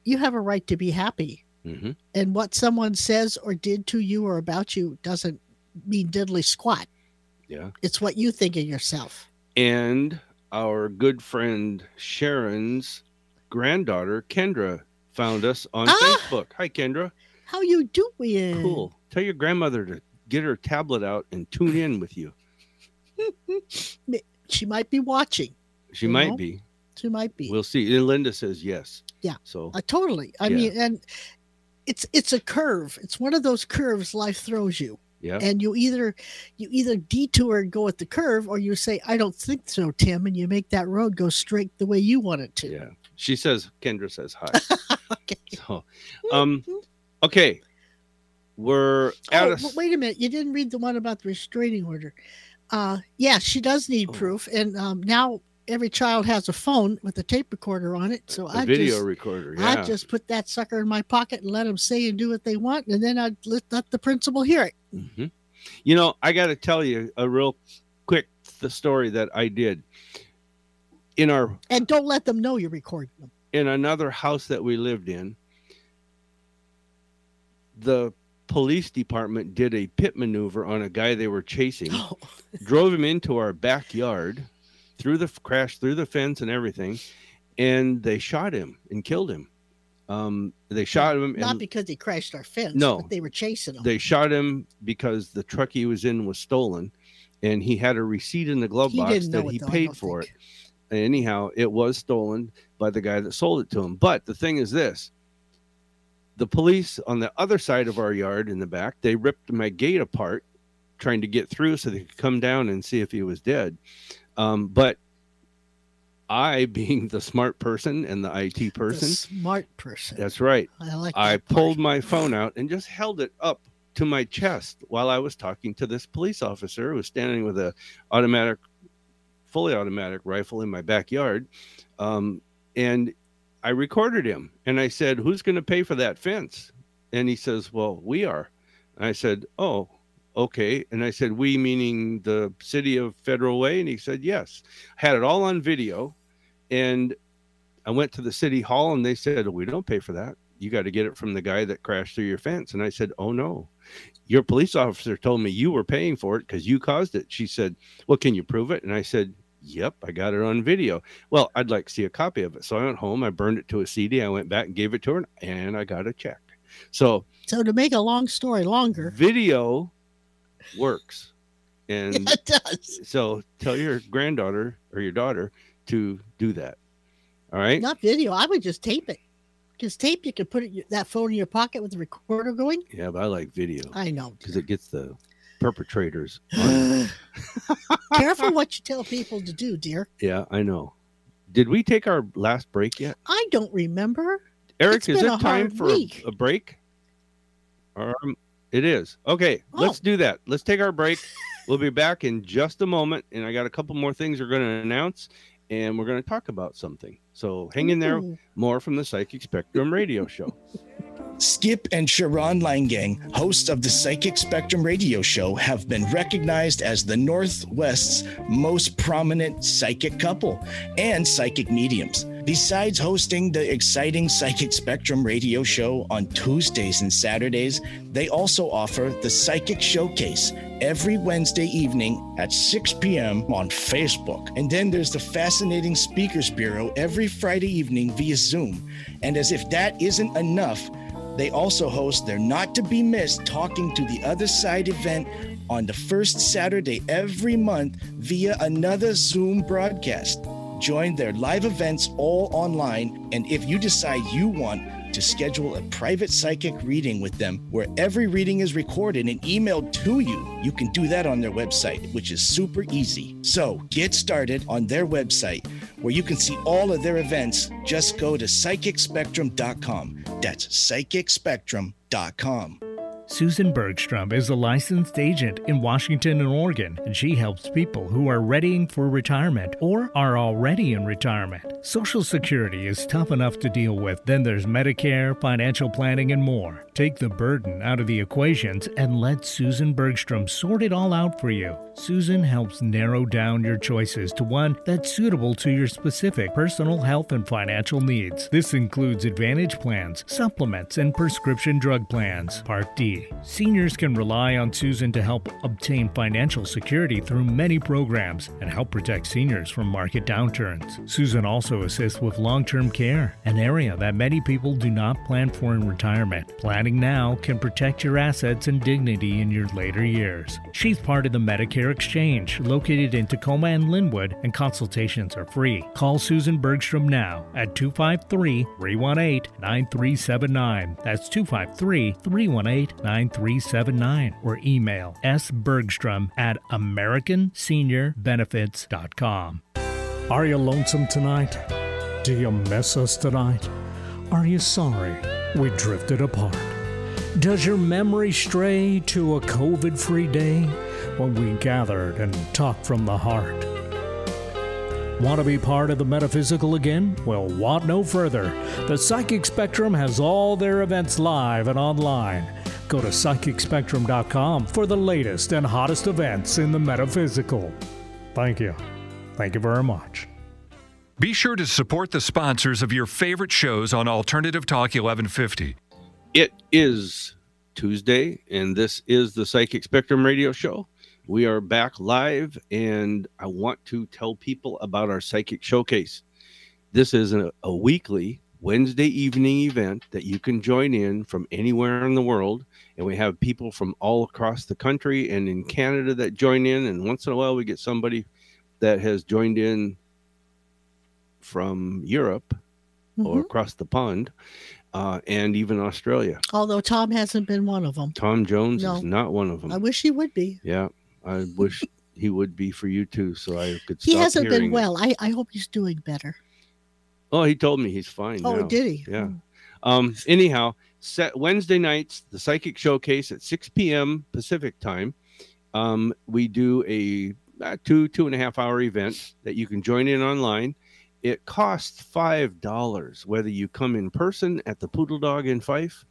you have a right to be happy. hmm And what someone says or did to you or about you doesn't mean diddly squat. Yeah. It's what you think of yourself. And our good friend Sharon's granddaughter Kendra found us on Ah! Facebook. Hi, Kendra. How you doing? Cool. Tell your grandmother to get her tablet out and tune in with you. She might be watching. She might know? be. She might be. We'll see. And Linda says yes. Yeah. So Uh, totally. I Yeah. mean, and it's it's a curve. It's one of those curves life throws you, yeah. and you either you either detour and go at the curve, or you say, "I don't think so, Tim," and you make that road go straight the way you want it to. Yeah. She says Kendra says hi. Okay. So um okay. We're Oh, but wait a minute. You didn't read the one about the restraining order. Uh, yeah, she does need Oh. proof, and um, now every child has a phone with a tape recorder on it. So a I video just recorder. Yeah. I just put that sucker in my pocket and let them say and do what they want, and then I'd let, let the principal hear it. hmm You know, I got to tell you a real quick the story that I did in our And don't let them know you're recording them. in another house that we lived in. The police department did a pit maneuver on a guy they were chasing, Oh, drove him into our backyard, through the crash through the fence and everything, and they shot him and killed him. Um, they shot him not and because he crashed our fence. No. but they were chasing him. they shot him because the truck he was in was stolen, and he had a receipt in the glove he box that he though, paid for think. it. Anyhow, it was stolen by the guy that sold it to him. But the thing is this the police on the other side of our yard in the back, they ripped my gate apart trying to get through so they could come down and see if he was dead. Um, but I, being the smart person and the IT The person, smart person. that's right. I like. I part. pulled my phone out and just held it up to my chest while I was talking to this police officer who was standing with a automatic, fully automatic rifle in my backyard, um, and I recorded him and I said, "Who's going to pay for that fence?" And he says, "Well, we are." And I said, "Oh." Okay. And I said, we meaning the city of Federal Way? And he said, yes. Had it all on video. And I went to the city hall and they said, We don't pay for that. You got to get it from the guy that crashed through your fence. And I said, Oh, no. Your police officer told me you were paying for it because you caused it. She said, Well, can you prove it? And I said, Yep, I got it on video. Well, I'd like to see a copy of it. So I went home, I burned it to a CD, I went back and gave it to her, and I got a check. So So to make a long story longer, video works. And it does. so tell your granddaughter or your daughter to do that. All right. Not video. I would just tape it. Because tape, you can put it, that phone in your pocket with the recorder going. Yeah, but I like video I know. because it gets the perpetrators. Careful what you tell people to do, dear. yeah, I know. Did we take our last break yet? I don't remember. Eric, It's is it time for a, a break? Um, it is. Okay, Oh. let's do that. Let's take our break. we'll be back in just a moment. And I got a couple more things we're going to announce and we're going to talk about something. So hang in there. More from the Psychic Spectrum radio show. Skip and Sharon Langang, hosts of the Psychic Spectrum radio show, have been recognized as the Northwest's most prominent psychic couple and psychic mediums. Besides hosting the exciting Psychic Spectrum radio show on Tuesdays and Saturdays, they also offer the Psychic Showcase every Wednesday evening at 6 p.m. on Facebook. And then there's the Fascinating Speakers Bureau every Friday evening via Zoom. And as if that isn't enough, they also host their not to be missed Talking to the Other Side event on the first Saturday every month via another Zoom broadcast. Join their live events all online. And if you decide you want to schedule a private psychic reading with them where every reading is recorded and emailed to you, you can do that on their website, which is super easy. So get started on their website where you can see all of their events. Just go to psychicspectrum.com. That's psychicspectrum.com. Susan Bergstrom is a licensed agent in Washington and Oregon, and she helps people who are readying for retirement or are already in retirement. Social Security is tough enough to deal with, then there's Medicare, financial planning, and more. Take the burden out of the equations and let Susan Bergstrom sort it all out for you. Susan helps narrow down your choices to one that's suitable to your specific personal health and financial needs. This includes Advantage plans, supplements, and prescription drug plans. Part D. Seniors can rely on Susan to help obtain financial security through many programs and help protect seniors from market downturns. Susan also assists with long term care, an area that many people do not plan for in retirement. Planning now can protect your assets and dignity in your later years. She's part of the Medicare Exchange, located in Tacoma and Lynnwood, and consultations are free. Call Susan Bergstrom now at 253 318 9379. That's 253 318 9379 or email sbergstrom at americanseniorbenefits.com. Are you lonesome tonight? Do you miss us tonight? Are you sorry we drifted apart? Does your memory stray to a COVID free day when we gathered and talked from the heart? Want to be part of the metaphysical again? Well, want no further. The Psychic Spectrum has all their events live and online. Go to psychicspectrum.com for the latest and hottest events in the metaphysical. Thank you. Thank you very much. Be sure to support the sponsors of your favorite shows on Alternative Talk 1150. It is Tuesday, and this is the Psychic Spectrum Radio Show. We are back live, and I want to tell people about our Psychic Showcase. This is a, a weekly Wednesday evening event that you can join in from anywhere in the world. And we have people from all across the country and in Canada that join in. And once in a while, we get somebody that has joined in from Europe or Mhm. across the pond uh, and even Australia. Although Tom hasn't been one of them. Tom Jones No. is not one of them. I wish he would be. yeah, I wish he would be for you too, so I could. He hasn't been well. I, I hope he's doing better. Oh, he told me he's fine. Oh, now. did he? Yeah. Um. Anyhow, set Wednesday nights, the Psychic Showcase at 6 p.m. Pacific time. Um, we do a, uh two two and a half hour event that you can join in online. It costs five dollars whether you come in person at the Poodle Dog in Fife,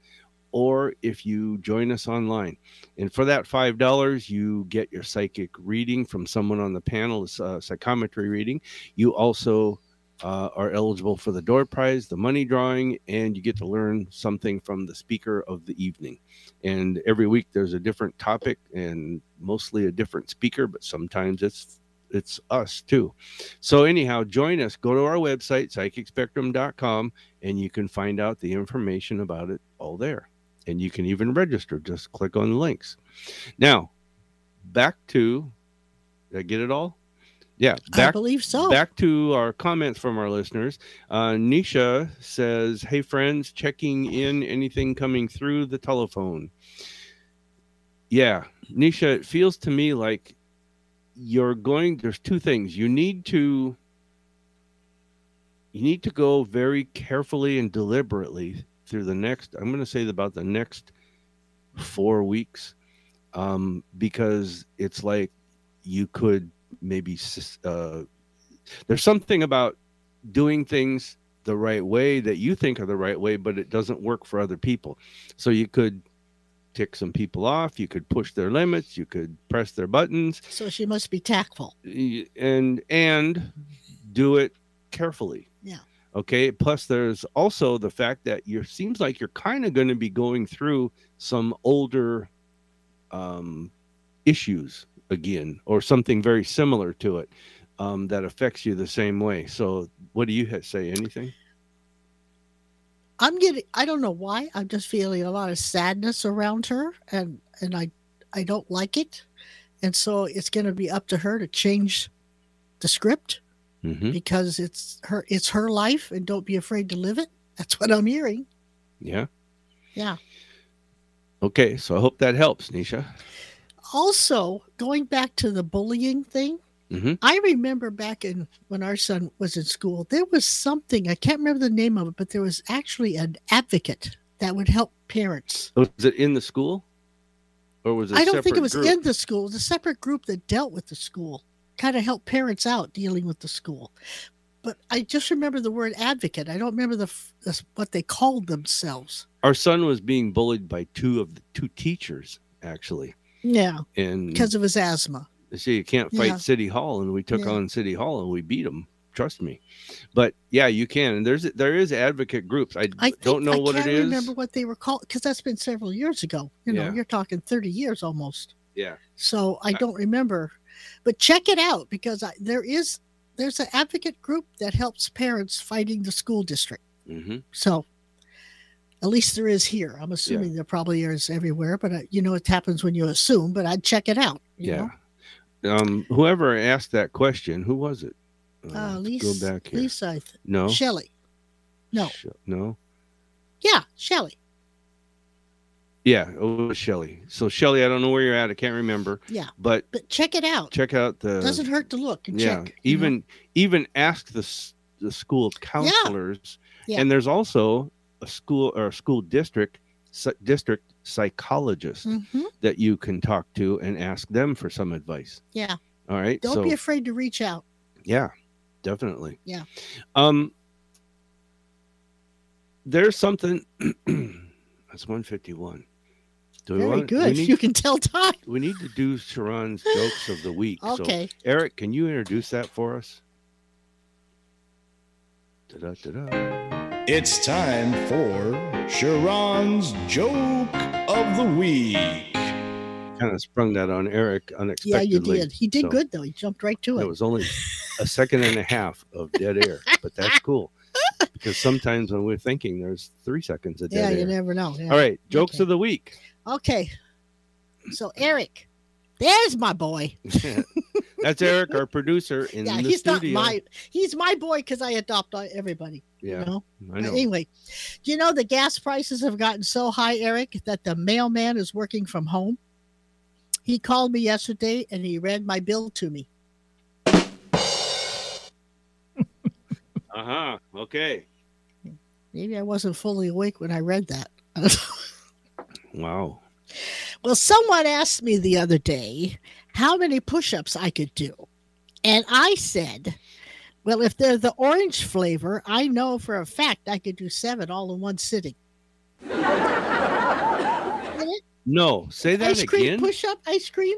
or if you join us online. And for that five dollars, you get your psychic reading from someone on the panel, it's a psychometry reading. You also uh, are eligible for the door prize, the money drawing, and you get to learn something from the speaker of the evening. And every week there's a different topic and mostly a different speaker, but sometimes it's it's us too. So anyhow, join us. Go to our website psychicspectrum.com and you can find out the information about it all there. And you can even register. Just click on the links. Now, back to did I get it all? Yeah, I back believe so. Back to our comments from our listeners. Uh, Nisha says, Hey, friends, checking in anything coming through the telephone. Yeah, Nisha, it feels to me like you're going, there's two things. You need to. You need to go very carefully and deliberately through the next, I'm going to say about the next four weeks, um, because it's like you could maybe uh, there's something about doing things the right way that you think are the right way but it doesn't work for other people so you could tick some people off you could push their limits you could press their buttons so she must be tactful. and and do it carefully Yeah. Okay. Plus, there's also the fact that you seems like you're kind of going to be going through some older um, issues again, or something very similar to it um, that affects you the same way. So, what do you say? Anything? I'm getting I don't know why. I'm just feeling a lot of sadness around her and and I I don't like it. And so it's going to be up to her to change the script hmm because it's her it's her life and don't be afraid to live it. That's what I'm hearing. Yeah. Yeah. Okay. So, I hope that helps, Nisha. Also, going back to the bullying thing, hmm I remember back in when our son was in school, there was something I can't remember the name of it, but there was actually an advocate that would help parents. Was it in the school? Or was it? I don't think it was group? in the school. It was a separate group that dealt with the school, kind of helped parents out dealing with the school. But I just remember the word advocate. I don't remember the, the what they called themselves. Our son was being bullied by two of the two teachers, actually. Yeah, And because of his asthma. They say you can't fight Yeah. City Hall, and we took Yeah. on City Hall and we beat them. Trust me. But yeah, you can. And there's there is advocate groups. I, I don't know I what it is. remember what they were called because that's been several years ago. You know, Yeah. you're talking 30 years almost. Yeah. So I I- don't remember, but check it out because I, there is there's an advocate group that helps parents fighting the school district. hmm So at least there is here. I'm assuming there probably is everywhere, but uh, you know it happens when you assume. But I'd check it out. you Yeah. know? Um. Whoever asked that question, who was it? Uh, let's Lisa, go back here. Lisa, I th- no. Shelley. No. Sh- no. Yeah, Shelley. Yeah, it was Shelly. So Shelly, I don't know where you're at. I can't remember. Yeah. But But check it out. check out the. Doesn't hurt to look and yeah. check. you know? even even ask the the school counselors. Yeah. yeah. And there's also a school or a school district district psychologist Mhm. that you can talk to and ask them for some advice. Yeah. All right. Don't so be afraid to reach out. yeah, definitely. Yeah. Um. There's something. that's 151. Do we Very want- we good. need- you can tell time. we need to do Sharon's jokes of the week. So, Okay. Eric, can you introduce that for us? Da-da-da-da. It's time for Sharon's Joke of the Week. Kind of sprung that on Eric unexpectedly. Yeah, you did. He did so good though. He jumped right to It it. was only a second and a half of dead air, but that's cool because sometimes when we're thinking, there's three seconds of dead Yeah, dead you never know. Yeah. All right, jokes Okay. of the week. Okay. So Eric, there's my boy. that's Eric, our producer in yeah, the he's studio. not my. He's my boy because I adopt everybody. yeah, You know. I know. Anyway, do you know the gas prices have gotten so high, Eric, that the mailman is working from home? He called me yesterday and he read my bill to me. Uh huh. Okay. Maybe I wasn't fully awake when I read that. Wow. well, someone asked me the other day how many push ups I could do. And I said, well, if they're the orange flavor, I know for a fact I could do seven all in one sitting. No, say that ice cream again. push up ice cream?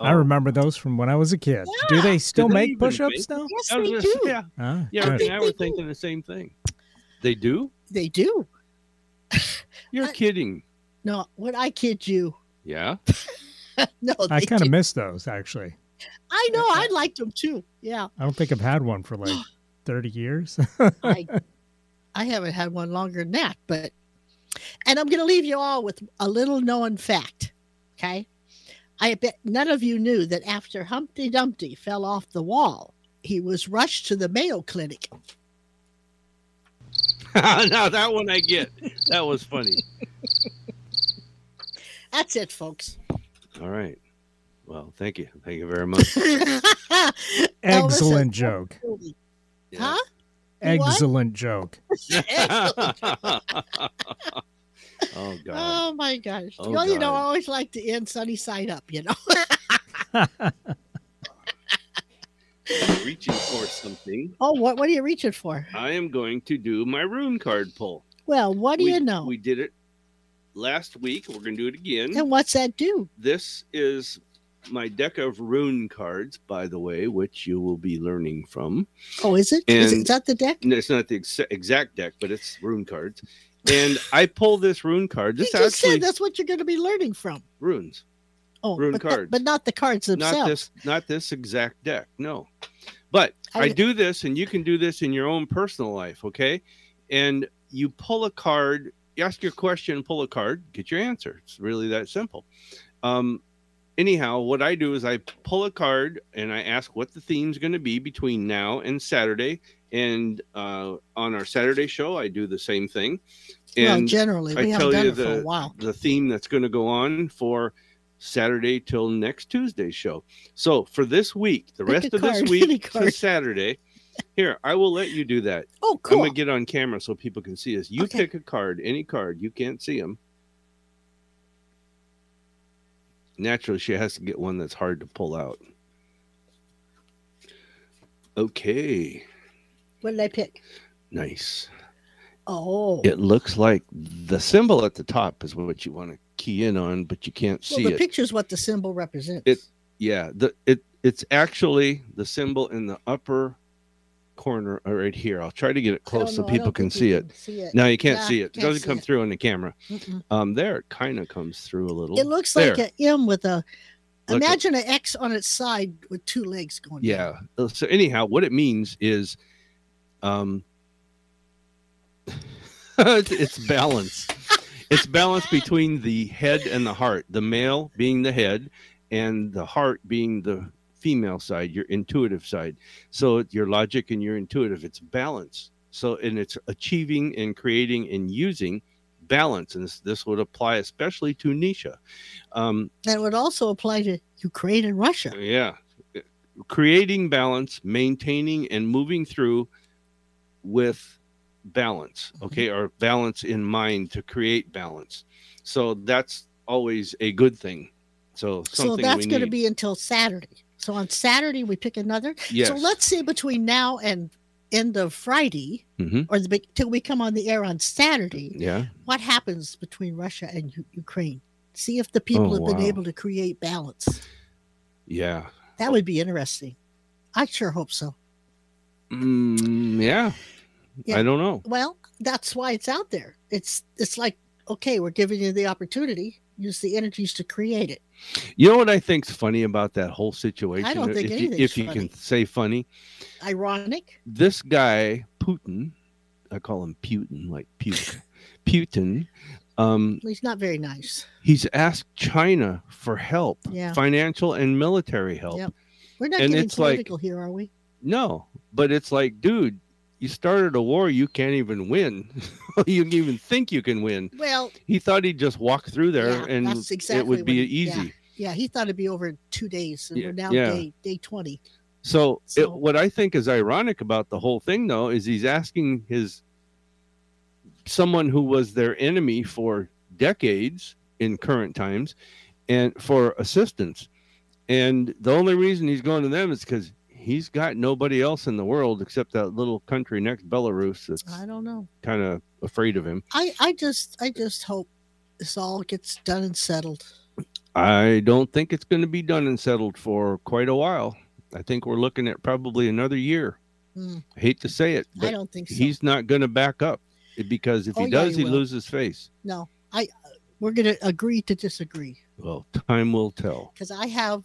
I Oh. remember those from when I was a kid. Do they still they make push-ups now? Yes, I they gonna do. say, yeah, Ah, yeah. good. Rick think I they were do. thinking the same thing. They do? They do. You're I- kidding. No, when I kid you, Yeah. no, I kind of do. miss those actually. I know. I liked them too. Yeah, I don't think I've had one for like 30 years. I, I haven't had one longer than that, but, and I'm going to leave you all with a little known fact. Okay, I bet none of you knew that after Humpty Dumpty fell off the wall, he was rushed to the Mayo Clinic. now that one I get. That was funny. That's it, folks. All right. Well, thank you. Thank you very much. Excellent and- joke. Huh? Excellent joke. Excellent. oh God. Oh my gosh. Oh, well, you know, I always like to end sunny side up, you know. Reaching for something. oh, what what are you reaching for? I am going to do my rune card pull. Well, what do we, you know? We did it last week. We're going to do it again. and what's that do? This is my deck of rune cards, by the way, which you will be learning from. Oh, is it? Is, it, is that the deck? No, It's not the ex- exact deck, but it's rune cards. And I pull this rune card. You just actually said that's what you're going to be learning from. runes. Oh, Rune but, cards. but not the cards themselves. Not this not this exact deck. No. But I I do this and you can do this in your own personal life, okay? And you pull a card, you ask your question, pull a card, get your answer. It's really that simple. Um anyhow, what I do is I pull a card and I ask what the theme's going to be between now and Saturday. And uh, on our Saturday show, I do the same thing. well, And generally, I we tell you it for a the while. the theme that's going to go on for Saturday till next Tuesday's show. So for this week, the Pick rest of this card, any week to. Saturday, here I will let you do that. Oh, cool. I'm gonna get on camera so people can see us. You Okay. pick a card, any card. You can't see them. Naturally, she has to get one that's hard to pull out. Okay, What did I pick? nice. Oh, It looks like the symbol at the top is what you want to key in on, but you can't well, see the it. picture's what the symbol represents. It- Yeah, the it it's actually the symbol in the upper corner right here. I'll try to get it close so know, people can see it. can see it. No, you can't Nah, see it. It can't doesn't come it. through on the camera. Mm-mm. Um, there it kind of comes through a little. It looks There. like an M with a. Look at- Imagine an X on its side with two legs going. Yeah. down. Uh, So anyhow, what it means is, um, it's, it's balance. it's balance between the head and the heart. The male being the head, and the heart being the female side, your intuitive side. So your logic and your intuitive, it's balance. So and it's achieving and creating and using balance, and this, this would apply especially to Nisha. Um, That would also apply to Ukraine and Russia. yeah. Creating balance, maintaining and moving through with balance, Mm-hmm. okay, or balance in mind to create balance. So that's always a good thing. So So that's going to be until Saturday. So on Saturday we pick another. yes. So let's say between now and end of Friday, Mhm. or the till we come on the air on Saturday, Yeah. what happens between Russia and U- Ukraine? See if the people Oh, have been able to create balance. Yeah. That would be interesting. I sure hope so. Mm, yeah. Yeah. I don't know. Well, that's why it's out there. It's it's like okay, we're giving you the opportunity. Use the energies to create it. You know what I think's funny about that whole situation? I don't think if you, if you funny. can say funny, Ironic. this guy Putin, I call him Putin, like puke, Putin. Um, He's not very nice. he's asked China for help, Yeah. financial and military help. Yep. We're not And getting it's like- political here, are we? No, but it's like, dude, you started a war you can't even win. you can even think you can win. Well, He thought he'd just walk through there Yeah, and that's it would be he- yeah. easy. yeah, he thought it'd be over in two days, and Yeah, we're now yeah. day day twenty. So, So- it, what I think is ironic about the whole thing, though, is he's asking his someone who was their enemy for decades in current times and for assistance. And the only reason he's going to them is because he's got nobody else in the world except that little country next Belarus that's I don't know. kind of afraid of him. I I just I just hope this all gets done and settled. I don't think it's going to be done and settled for quite a while. I think we're looking at probably another year. I hate to say it, I don't think so. he's not going to back up because if Oh, he yeah, does, he he loses face. no, I we're gonna agree to disagree Well, time will tell. because I have.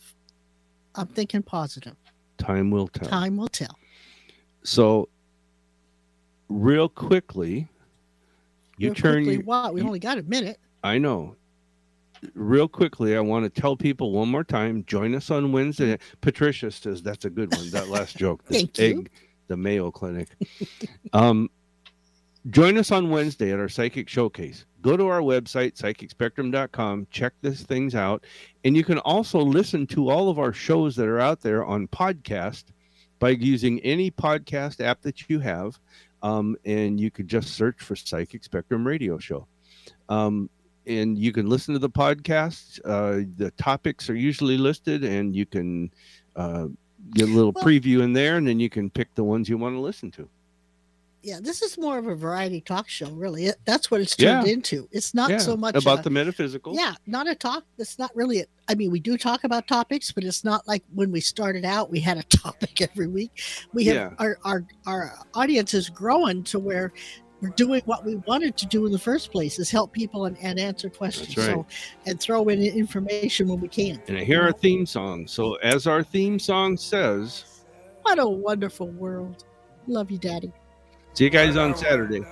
I'm thinking positive. Time will tell. Time will tell. So, real quickly, you Real turn. quickly, what? We you- only got a minute. I know. Real quickly, I want to tell people one more time. Join us on Wednesday. Patricia says that's a good one. That last joke. the Thank you. the Mayo Clinic. um, join us on Wednesday at our psychic showcase. Go to our website, psychicspectrum.com, check these things out. And you can also listen to all of our shows that are out there on podcast by using any podcast app that you have. Um, and you could just search for Psychic Spectrum Radio Show. Um, and you can listen to the podcast. Uh, the topics are usually listed, and you can uh, get a little Well- preview in there, and then you can pick the ones you want to listen to. Yeah, this is more of a variety talk show, really. It, that's what it's turned Yeah. into. It's not Yeah, so much about a- the metaphysical. yeah, not a talk. It's not really. A, I mean, we do talk about topics, but it's not like when we started out. We had a topic every week. We have Yeah. our our our audience is growing to where we're doing what we wanted to do in the first place: is help people and, and answer questions. right. So and throw in information when we can. And I hear our theme song. So as our theme song says, What a wonderful world! Love you, Daddy. See you guys on Saturday.